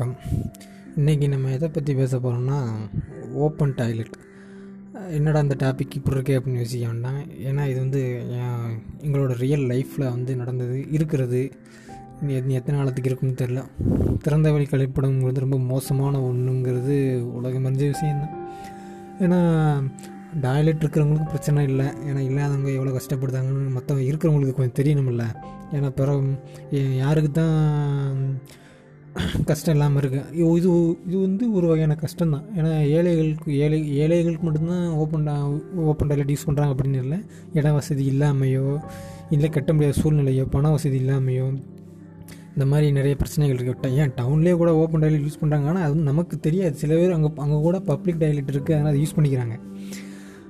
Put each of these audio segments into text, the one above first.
வணக்கம். இன்றைக்கி நம்ம எதை பற்றி பேச போகிறோம்னா ஓப்பன் டாய்லெட் என்னடா அந்த டாபிக் இப்படி இருக்கே அப்படின்னு யோசிக்க வேண்டாம். ஏன்னா இது வந்து எங்களோட ரியல் லைஃப்பில் வந்து நடந்தது இருக்கிறது. இனி எத்தனை காலத்துக்கு இருக்குன்னு தெரில திறந்த வழி கழிப்பிடங்கிறது ரொம்ப மோசமான ஒன்றுங்கிறது உலகம் அறிஞ்ச விஷயந்தான் ஏன்னா டாய்லெட் இருக்கிறவங்களுக்கு பிரச்சனை இல்லை. ஏன்னா இல்லாதவங்க எவ்வளோ கஷ்டப்படுறாங்கன்னு மற்றவங்க இருக்கிறவங்களுக்கு கொஞ்சம் தெரியணும்ல. ஏன்னா பிற யாருக்கு தான் கஷ்டம் இல்லாமல் இருக்குது இது இது வந்து ஒரு வகையான கஷ்டம்தான். ஏன்னா ஏழைகளுக்கு ஏழை ஏழைகளுக்கு மட்டும்தான் ஓப்பன் ஓப்பன் டாய்லெட் யூஸ் பண்ணுறாங்க அப்படின்னு இல்லை. இட வசதி இல்லாமையோ இல்லை கட்ட முடியாத சூழ்நிலையோ பண வசதி இல்லாமையோ இந்த மாதிரி நிறைய பிரச்சனைகள் இருக்குது ஏன் டவுன்லேயே கூட ஓப்பன் டாய்லெட் யூஸ் பண்ணுறாங்க ஆனால் அது நமக்கு தெரியாது. சில பேர் அங்கே அங்கே கூட பப்ளிக் டாய்லெட் இருக்குது அதனால் அதை யூஸ் பண்ணிக்கிறாங்க.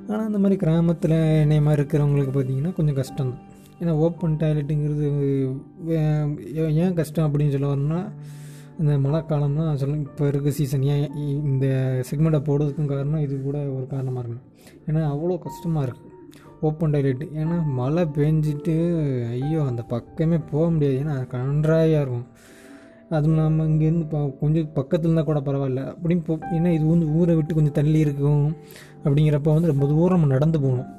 ஆனால் அந்த மாதிரி கிராமத்தில் என்னைய மாதிரி இருக்கிறவங்களுக்கு பார்த்தீங்கன்னா கொஞ்சம் கஷ்டம் தான் ஏன்னா ஓப்பன் டாய்லெட்டுங்கிறது ஏன் கஷ்டம் அப்படின்னு சொல்ல வரணும்னா இந்த மழை தான் சொல்ல இப்போ இருக்க சீசன் ஏன் இந்த செக்மெண்ட்டை போடுறதுக்கும் காரணம் இது கூட ஒரு காரணமாக இருக்கணும். ஏன்னா அவ்வளோ கஷ்டமாக இருக்குது ஓப்பன் டாய்லெட் ஏன்னா மழை பெஞ்சிட்டு ஐயோ அந்த பக்கமே போக முடியாது. ஏன்னா கன்றாயாக இருக்கும். அதுவும் இல்லாமல் இங்கேருந்து இப்போ கொஞ்சம் பக்கத்தில் இருந்தால் கூட பரவாயில்ல. அப்படின்னு போ ஏன்னா இது வந்து ஊரை விட்டு கொஞ்சம் தள்ளி இருக்கும். அப்படிங்கிறப்ப வந்து ரொம்ப தூரம் நம்ம நடந்து போகணும்.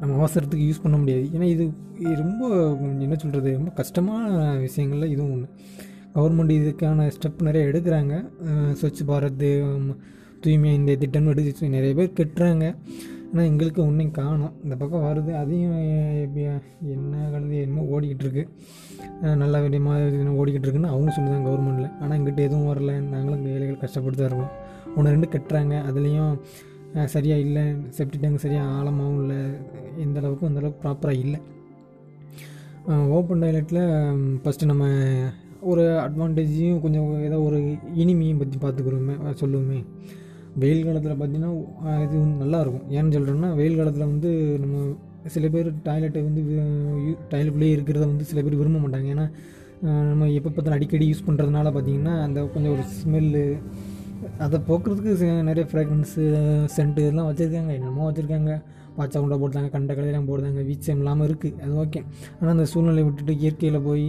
நம்ம அவசரத்துக்கு யூஸ் பண்ண முடியாது. ஏன்னா இது இது ரொம்ப என்ன சொல்கிறது ரொம்ப கஷ்டமான விஷயங்கள்ல இதுவும் ஒன்று கவர்மெண்ட் இதுக்கான ஸ்டெப் நிறைய எடுக்கிறாங்க. ஸ்வச் பாரத் தூய்மை இந்த திட்டம்னு எடுத்து நிறைய பேர் கட்டுறாங்க. ஆனால் எங்களுக்கு ஒன்றையும் காணும். இந்த பக்கம் வருது அதையும் எப்படி என்ன கழுது என்ன ஓடிக்கிட்டு இருக்கு. நல்ல விதமாக ஓடிக்கிட்டு இருக்குன்னு அவங்க சொல்லுதாங்க கவர்மெண்ட்டில் ஆனால் எங்கிட்ட எதுவும் வரல. நாங்களும் இங்கே ஏழைகள் கஷ்டப்பட்டு தான் இருக்கோம். ஒன்று ரெண்டு கட்டுறாங்க. அதுலேயும் சரியாக இல்லை. செப்டி டேங்க் சரியாக ஆழமாகவும் இல்லை. எந்த அளவுக்கு அந்த அளவுக்கு ப்ராப்பராக இல்லை. ஓப்பன் டாய்லெட்டில் ஃபஸ்ட்டு நம்ம ஒரு அட்வான்டேஜையும் கொஞ்சம் ஏதோ ஒரு இனிமையும் பற்றி பார்த்துக்குறோமே சொல்லுவோமே. வெயில் காலத்தில் பார்த்தீங்கன்னா இது வந்து நல்லாயிருக்கும். ஏன்னு சொல்கிறோன்னா வெயில் காலத்தில் வந்து நம்ம சில பேர் டாய்லெட்டை வந்து டாய்லெட்லேயே இருக்கிறத வந்து சில பேர் விரும்ப மாட்டாங்க. ஏன்னா நம்ம எப்போ பார்த்தாலும் அடிக்கடி யூஸ் பண்ணுறதுனால பார்த்தீங்கன்னா அந்த கொஞ்சம் ஒரு ஸ்மெல்லு அதை போக்குறதுக்கு நிறைய ஃப்ராக்ரன்ஸு சென்ட் இதெல்லாம் வச்சுருக்காங்க. என்னமோ வச்சுருக்காங்க. பாச்சா குண்டா போடுறாங்க கண்ட கடையெல்லாம் போடுறாங்க வீச்சம் இல்லாமல் இருக்குது அது ஓகே ஆனால் அந்த சூழ்நிலையை விட்டுட்டு இயற்கையில் போய்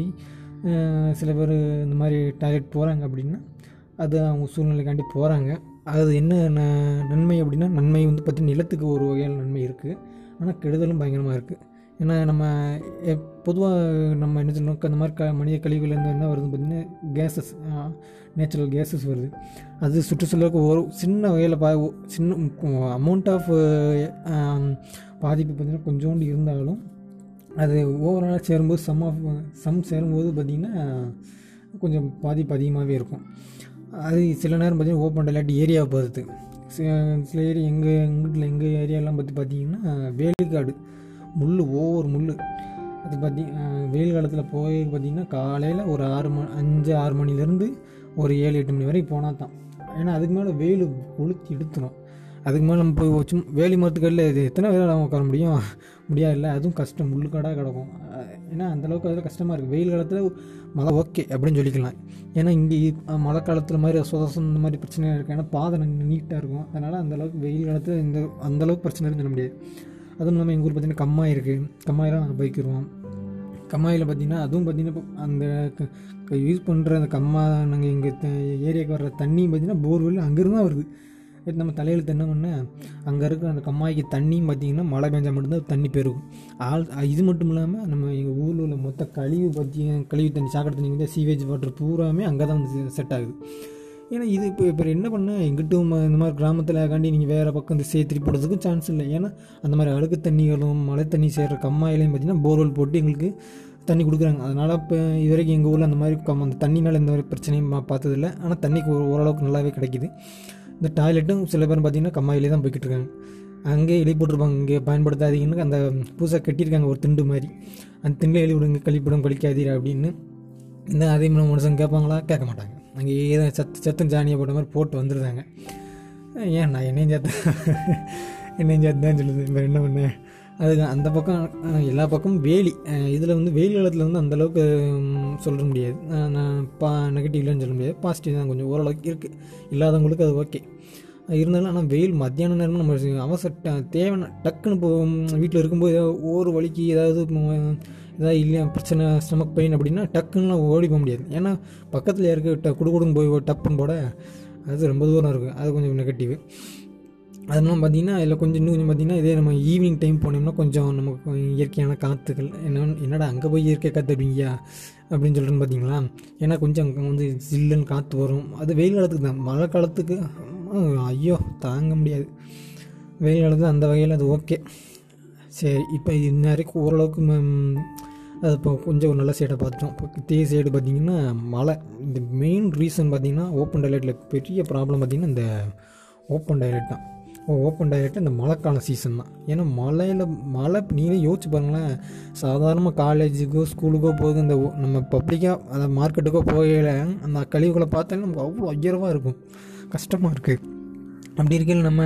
சில பேர் இந்த மாதிரி டாய்லெட் போகிறாங்க அப்படின்னா அது அவங்க சூழ்நிலைக்காண்டி போகிறாங்க அது என்ன ந- நன்மை அப்படின்னா நன்மை வந்து பார்த்திங்கன்னா நிலத்துக்கு ஒரு வகையான நன்மை இருக்குது ஆனால் கெடுதலும் பயங்கரமாக இருக்குது ஏன்னா நம்ம பொதுவாக நம்ம என்ன சொல்லணும் அந்த மாதிரி க மனித கழிவுகள்லேருந்து என்ன வருதுன்னு பார்த்திங்கன்னா கேஸஸ் நேச்சுரல் கேஸஸ் வருது. அது சுற்றுச்சூழலுக்கு ஒரு சின்ன வகையில் பா சின்ன அமௌண்ட் ஆஃப் பாதிப்பு பார்த்திங்கன்னா கொஞ்சோண்டு இருந்தாலும் அது ஓவராலாக சேரும்போது சம் ஆஃப் சம் சேரும்போது பார்த்திங்கன்னா கொஞ்சம் பாதிப்பு அதிகமாகவே இருக்கும். அது சில நேரம் பார்த்திங்கன்னா ஓப்பன் இல்லாட்டி ஏரியாவை பொறுத்து. சில ஏரியா எங்கள் எங்கிட்ட எங்கள் ஏரியாலாம் பார்த்து பார்த்திங்கன்னா வேலுக்காடு முள் ஒவ்வொரு முள் அது பார்த்தி வெயில் காலத்தில் போய் பார்த்திங்கன்னா காலையில் ஒரு ஆறு மணி அஞ்சு ஆறு மணிலேருந்து ஒரு ஏழு எட்டு மணி வரைக்கும் போனால் தான் ஏன்னா அதுக்கு மேலே வெயில் கொளுத்தி எடுத்துடும் அதுக்கு மேலே நம்ம போய் சும் வேலி மரத்துக்கல்ல இது எத்தனை வேலை உட்கார முடியும்? முடியாது இல்லை அதுவும் கஷ்டம். முள்ளுக்காடாக கிடக்கும். ஏன்னா அந்தளவுக்கு அதில் கஷ்டமாக இருக்குது வெயில் காலத்தில் மழை ஓகே அப்படின்னு சொல்லிக்கலாம். ஏன்னா இங்கே மழை காலத்தில் மாதிரி சுதசம் இந்த மாதிரி பிரச்சனை இருக்குது ஏன்னா பாதை நீட்டாக இருக்கும். அதனால் அந்தளவுக்கு வெயில் காலத்தில் இந்த அந்தளவுக்கு பிரச்சனை சொல்ல முடியாது. அதுவும் இல்லாமல் எங்கள் ஊர் பார்த்திங்கன்னா கம்மாய் இருக்குது கம்மாயெல்லாம் நாங்கள் போய்க்கிருவோம். கம்மாயில் பார்த்திங்கன்னா அதுவும் பார்த்திங்கன்னா அந்த யூஸ் பண்ணுற அந்த கம்மா நாங்கள் எங்கள் ஏரியாவுக்கு வர்ற தண்ணி பார்த்திங்கன்னா போர்வெல் அங்கேருந்து தான் வருது. இது நம்ம தலையில் என்ன பண்ண அங்கே இருக்கிற அந்த கம்மாய்க்கு தண்ணியும் பார்த்திங்கன்னா மழை பெஞ்சால் மட்டும்தான் தண்ணி பெருகும். ஆள் இது மட்டும் இல்லாமல் நம்ம எங்கள் ஊரில் உள்ள மொத்த கழிவு பற்றி கழிவு தண்ணி சாக்கடை தண்ணி வந்து சீவேஜ் வாட்டர் பூராமே அங்கே தான் வந்து செட் ஆகுது. ஏன்னா இது இப்போ இப்போ என்ன பண்ண எங்கிட்டும் இந்த மாதிரி கிராமத்தில் காண்டி நீங்கள் வேறு பக்கம் இந்த சேர்த்து போடுறதுக்கும் சான்ஸ் இல்லை. ஏன்னா அந்த மாதிரி அழுக்கு தண்ணிகளும் மழை தண்ணி சேர்கிற கம்மாயிலையும் பார்த்தீங்கன்னா போர்வெல் போட்டு எங்களுக்கு தண்ணி கொடுக்குறாங்க. அதனால் இப்போ இது வரைக்கும் எங்கள் ஊரில் அந்த மாதிரி கம் அந்த தண்ணினால் எந்த மாதிரி பிரச்சனையும் பார்த்ததில்லை பார்த்ததில்ல. ஆனால் தண்ணிக்கு ஓரளவுக்கு நல்லாவே கிடைக்கிது. இந்த டாய்லெட்டும் சில பேர் பார்த்தீங்கன்னா கம்மாயிலே தான் போய்கிட்டு இருக்காங்க அங்கே எழுதி போட்டிருப்பாங்க இங்கே பயன்படுத்தாதீங்கன்னு அந்த புதுசாக கட்டியிருக்காங்க ஒரு திண்டு மாதிரி. அந்த திண்டில் எழுதி விடுங்க கழிப்பிடம் கழிக்காதீர் அப்படின்னு. இந்த அதே மாதிரி மனுஷங்க கேட்பாங்களா? கேட்க மாட்டாங்க. அங்கே ஏதோ சத்து சத்தம் ஜானியை போட்ட மாதிரி போட்டு வந்துடுறாங்க. ஏன் நான் என்னையும் சேர்த்து என்னையும் சேர்த்து தான் சொல்லுது. வேறு என்ன பண்ணேன் அதுக்கு அந்த பக்கம் எல்லா பக்கமும் வேலி. இதில் வந்து வெயில் காலத்தில் வந்து அந்தளவுக்கு சொல்ல முடியாது. நான் பா நெகட்டிவ் இல்லைன்னு சொல்ல முடியாது. பாசிட்டிவ் தான் கொஞ்சம் ஓரளவுக்கு இருக்குது இல்லாதவங்களுக்கு அது ஓகே இருந்தாலும் ஆனால் வெயில் மத்தியான நேரம் நம்ம அவசர ட- தேவையான டக்குன்னு இப்போ வீட்டில் இருக்கும்போது ஏதாவது ஒரு வழிக்கு ஏதாவது ஏதாவது இல்லை பிரச்சனை ஸ்டமக் பெயின் அப்படின்னா டக்குன்னுலாம் ஓடி போக முடியாது. ஏன்னா பக்கத்தில் இருக்க ட குடுகுடுன்னு போய் டப்புன்னு போட அது ரொம்ப தூரம் இருக்குது அது கொஞ்சம் நெகட்டிவ் அதனால பார்த்தீங்கன்னா இதில் கொஞ்சம் இன்னும் கொஞ்சம் பார்த்தீங்கன்னா இதே நம்ம ஈவினிங் டைம் போனோம்னா கொஞ்சம் நமக்கு இயற்கையான காற்றுகள் என்ன என்னடா அங்கே போய் இயற்கை காற்று அப்படிங்கயா அப்படின்னு சொல்கிறேன்னு பார்த்தீங்களா ஏன்னா கொஞ்சம் அங்கே வந்து ஜில்லுன்னு காற்று வரும். அது வெயில் காலத்துக்கு தான். மழை காலத்துக்கு ஐயோ தாங்க முடியாது. வெயில் காலத்தில் அந்த வகையில் அது ஓகே சரி இப்போ இன்ன வரைக்கும் ஓரளவுக்கு அது இப்போ கொஞ்சம் ஒரு நல்ல சைடை பார்த்துட்டோம். இப்போ கித்தே சைடு பார்த்திங்கன்னா மழை. இந்த மெயின் ரீசன் பார்த்திங்கன்னா ஓப்பன் டைலெட்டில் பெரிய ப்ராப்ளம் பார்த்திங்கன்னா இந்த ஓப்பன் டைலெட் தான். ஓப்பன் டாய்லெட் இந்த மழைக்கான சீசன் தான். ஏன்னா மழையில் மழை நீங்களே யோசிச்சு பாருங்களேன். சாதாரணமாக காலேஜுக்கோ ஸ்கூலுக்கோ போகுது இந்த ஓ- நம்ம பப்ளிக்காக அந்த மார்க்கெட்டுக்கோ போகல அந்த கழிவுகளை பார்த்தாலே நமக்கு அவ்வளோ உயர்வாக இருக்கும். கஷ்டமாக இருக்குது அப்படி இருக்கையில் நம்ம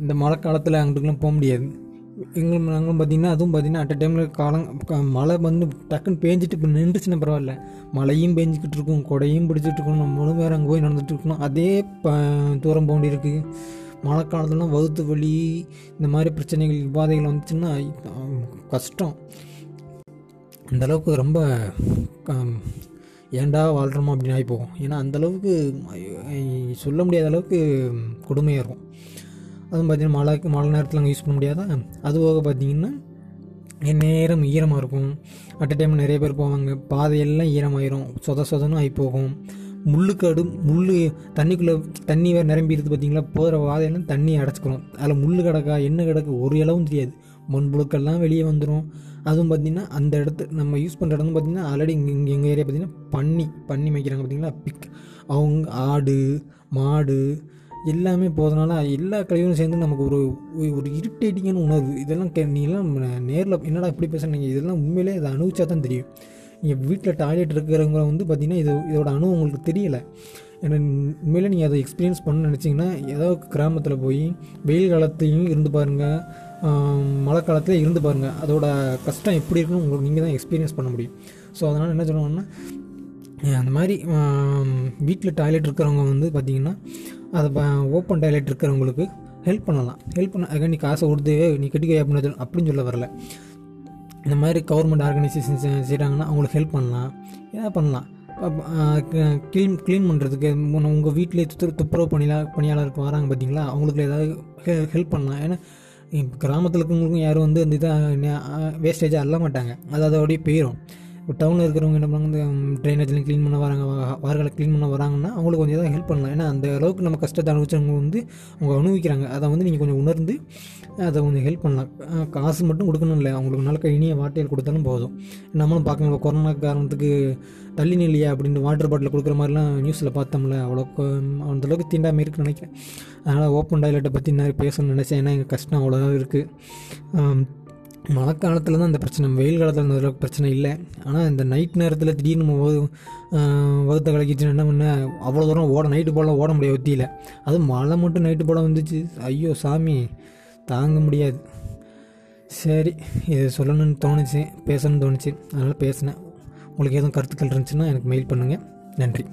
இந்த மழை காலத்தில் அங்கிட்டுக்கெலாம் போக முடியாது. எங்களும் நாங்களும் பார்த்திங்கன்னா அதுவும் பார்த்திங்கன்னா அட் டைமில் காலம் மழை வந்து டக்குன்னு பேஞ்சிட்டு இப்போ நின்றுச்சுன்னா பரவாயில்ல. மழையும் பேஞ்சிக்கிட்டு இருக்கும் கொடையும் பிடிச்சிட்டு இருக்கணும் நம்மளும் வேறு அங்கே போய் நடந்துகிட்டு இருக்கணும். அதே ப தூரம் போக இருக்குது மழை காலத்துலலாம் வகுத்து வலி இந்த மாதிரி பிரச்சனைகள் உபாதைகள் வந்துச்சுன்னா கஷ்டம். அந்தளவுக்கு ரொம்ப ஏண்டா வாழ்கிறோமா அப்படின்னு ஆகி போகும் ஏன்னா அந்த அளவுக்கு சொல்ல முடியாத அளவுக்கு கொடுமையாக இருக்கும். அதுவும் பார்த்தீங்கன்னா மழை மழை நேரத்தில் அங்கே யூஸ் பண்ண முடியாதா? அது போக பார்த்தீங்கன்னா நேரம் ஈரமாக இருக்கும். அட் டைம் நிறைய பேர் போவாங்க. பாதையெல்லாம் ஈரமாயிரும். சொத சொதனும் ஆகி போகும் முள்ளுக்காடும் முள் தண்ணிக்குள்ளே தண்ணி வேறு நிரம்பிடுது பார்த்தீங்களா போகிற வாதையெல்லாம் தண்ணி அடைச்சிக்கிறோம் அதில் முள் கிடக்கா என்ன கிடக்கு? ஒரு இளவும் தெரியாது. மண்புழுக்கெல்லாம் வெளியே வந்துடும் அதுவும் பார்த்திங்கன்னா அந்த இடத்து நம்ம யூஸ் பண்ணுற இடம் பார்த்திங்கன்னா ஆல்ரெடி இங்கே இங்கே எங்கள் ஏரியா பார்த்திங்கன்னா பன்னி பன்னி மேய்க்கிறாங்க பார்த்தீங்களா பிக் அவங்க ஆடு மாடு எல்லாமே போகிறதுனால எல்லா கழிவும் சேர்ந்து நமக்கு ஒரு ஒரு இரிட்டேட்டிங்கான உணர்வு இதெல்லாம் நீங்களாம் நேரில் என்னடா இப்படி பேசுகிறீங்க இதெல்லாம் உண்மையிலே இதை அனுபவிச்சா தான் தெரியும். நீங்கள் வீட்டில் டாய்லெட் இருக்கிறவங்க வந்து பார்த்திங்கன்னா இது இதோட அணு உங்களுக்கு தெரியலை. ஏன்னா உண்மையில் நீங்கள் அதை எக்ஸ்பீரியன்ஸ் பண்ண நினச்சிங்கன்னா ஏதோ கிராமத்தில் போய் வெயில் காலத்தையும் இருந்து பாருங்கள் மழை காலத்தில் இருந்து பாருங்கள் அதோட கஷ்டம் எப்படி இருக்குன்னு உங்களுக்கு நீங்கள் தான் எக்ஸ்பீரியன்ஸ் பண்ண முடியும். ஸோ அதனால் என்ன சொல்லுவாங்கன்னா அந்த மாதிரி வீட்டில் டாய்லெட் இருக்கிறவங்க வந்து பார்த்திங்கன்னா அதை ஓப்பன் டாய்லெட் இருக்கிறவங்களுக்கு ஹெல்ப் பண்ணலாம். ஹெல்ப் பண்ண அதுக்காக நீ காசை கொடுத்து நீ கட்டிக்கோ அப்படின்னு அப்படின்னு சொல்ல வரல. இந்த மாதிரி கவர்மெண்ட் ஆர்கனைசேஷன்ஸ் செய்கிறாங்கன்னா அவங்களுக்கு ஹெல்ப் பண்ணலாம். ஏதாவது பண்ணலாம்? க்ளீன் க்ளீன் பண்ணுறதுக்கு உங்கள் வீட்டிலே துப்புர துப்புரவு பணியா பணியாளருக்கு வராங்க பார்த்தீங்களா அவங்களுக்கு ஏதாவது ஹெல்ப் பண்ணலாம். ஏன்னா கிராமத்தில் இருக்கவங்களுக்கும் யாரும் வந்து அந்த இதாக வேஸ்டேஜாக அள்ள மாட்டாங்க. அது அதோடய போயிடும் இப்போ டவுனில் இருக்கிறவங்க என்ன பண்ணுவாங்க இந்த ட்ரைனேஜ்லாம் க்ளீன் பண்ண வராங்க வார்களை க்ளீன் பண்ண வராங்கன்னா அவங்களுக்கு கொஞ்சம் ஏதாவது ஹெல்ப் பண்ணலாம். ஏன்னா அந்த அளவுக்கு நம்ம கஷ்டத்தை அனுபவிச்சவங்க வந்து அவங்க அனுபவிக்கிறாங்க. அதை வந்து நீங்கள் கொஞ்சம் உணர்ந்து அதை கொஞ்சம் ஹெல்ப் பண்ணலாம். காசு மட்டும் கொடுக்கணும் இல்லை. அவங்களுக்கு நல்ல இனிய வார்த்தைகள் கொடுத்தாலும் போதும். நம்மளும் பார்க்கணும் கொரோனா காரணத்துக்கு தள்ளி நிலையா அப்படின்ட்டு வாட்டர் பாட்டில் கொடுக்குற மாதிரிலாம் நியூஸில் பார்த்தோம்ல அவ்வளோ அந்தளவுக்கு அந்த அளவுக்கு தீண்டாமல் இருக்குன்னு நினைக்கிறேன். அதனால் ஓப்பன் டாய்லெட்டை பற்றி நிறைய பேசணும்னு நினச்சேன். ஏன்னா எங்கள் கஷ்டம் அவ்வளோதான் இருக்குது மழை காலத்தில் தான் இந்த பிரச்சனை வெயில் காலத்தில் இந்த அளவுக்கு பிரச்சனை இல்லை. ஆனால் இந்த நைட் நேரத்தில் திடீர்னு நம்ம வகுத்த கலக்கிச்சுன்னா என்ன பண்ண? அவ்வளோ தூரம் ஓட நைட்டு போல ஓட முடியாது ஒத்தியில். அதுவும் மழை மட்டும் நைட்டு போல வந்துச்சு. ஐயோ சாமி தாங்க முடியாது. சரி இது சொல்லணும்னு தோணுச்சு பேசணும்னு தோணுச்சு. அதனால் பேசினேன். உங்களுக்கு எதுவும் கருத்துக்கள் இருந்துச்சுன்னா எனக்கு மெயில் பண்ணுங்கள் நன்றி.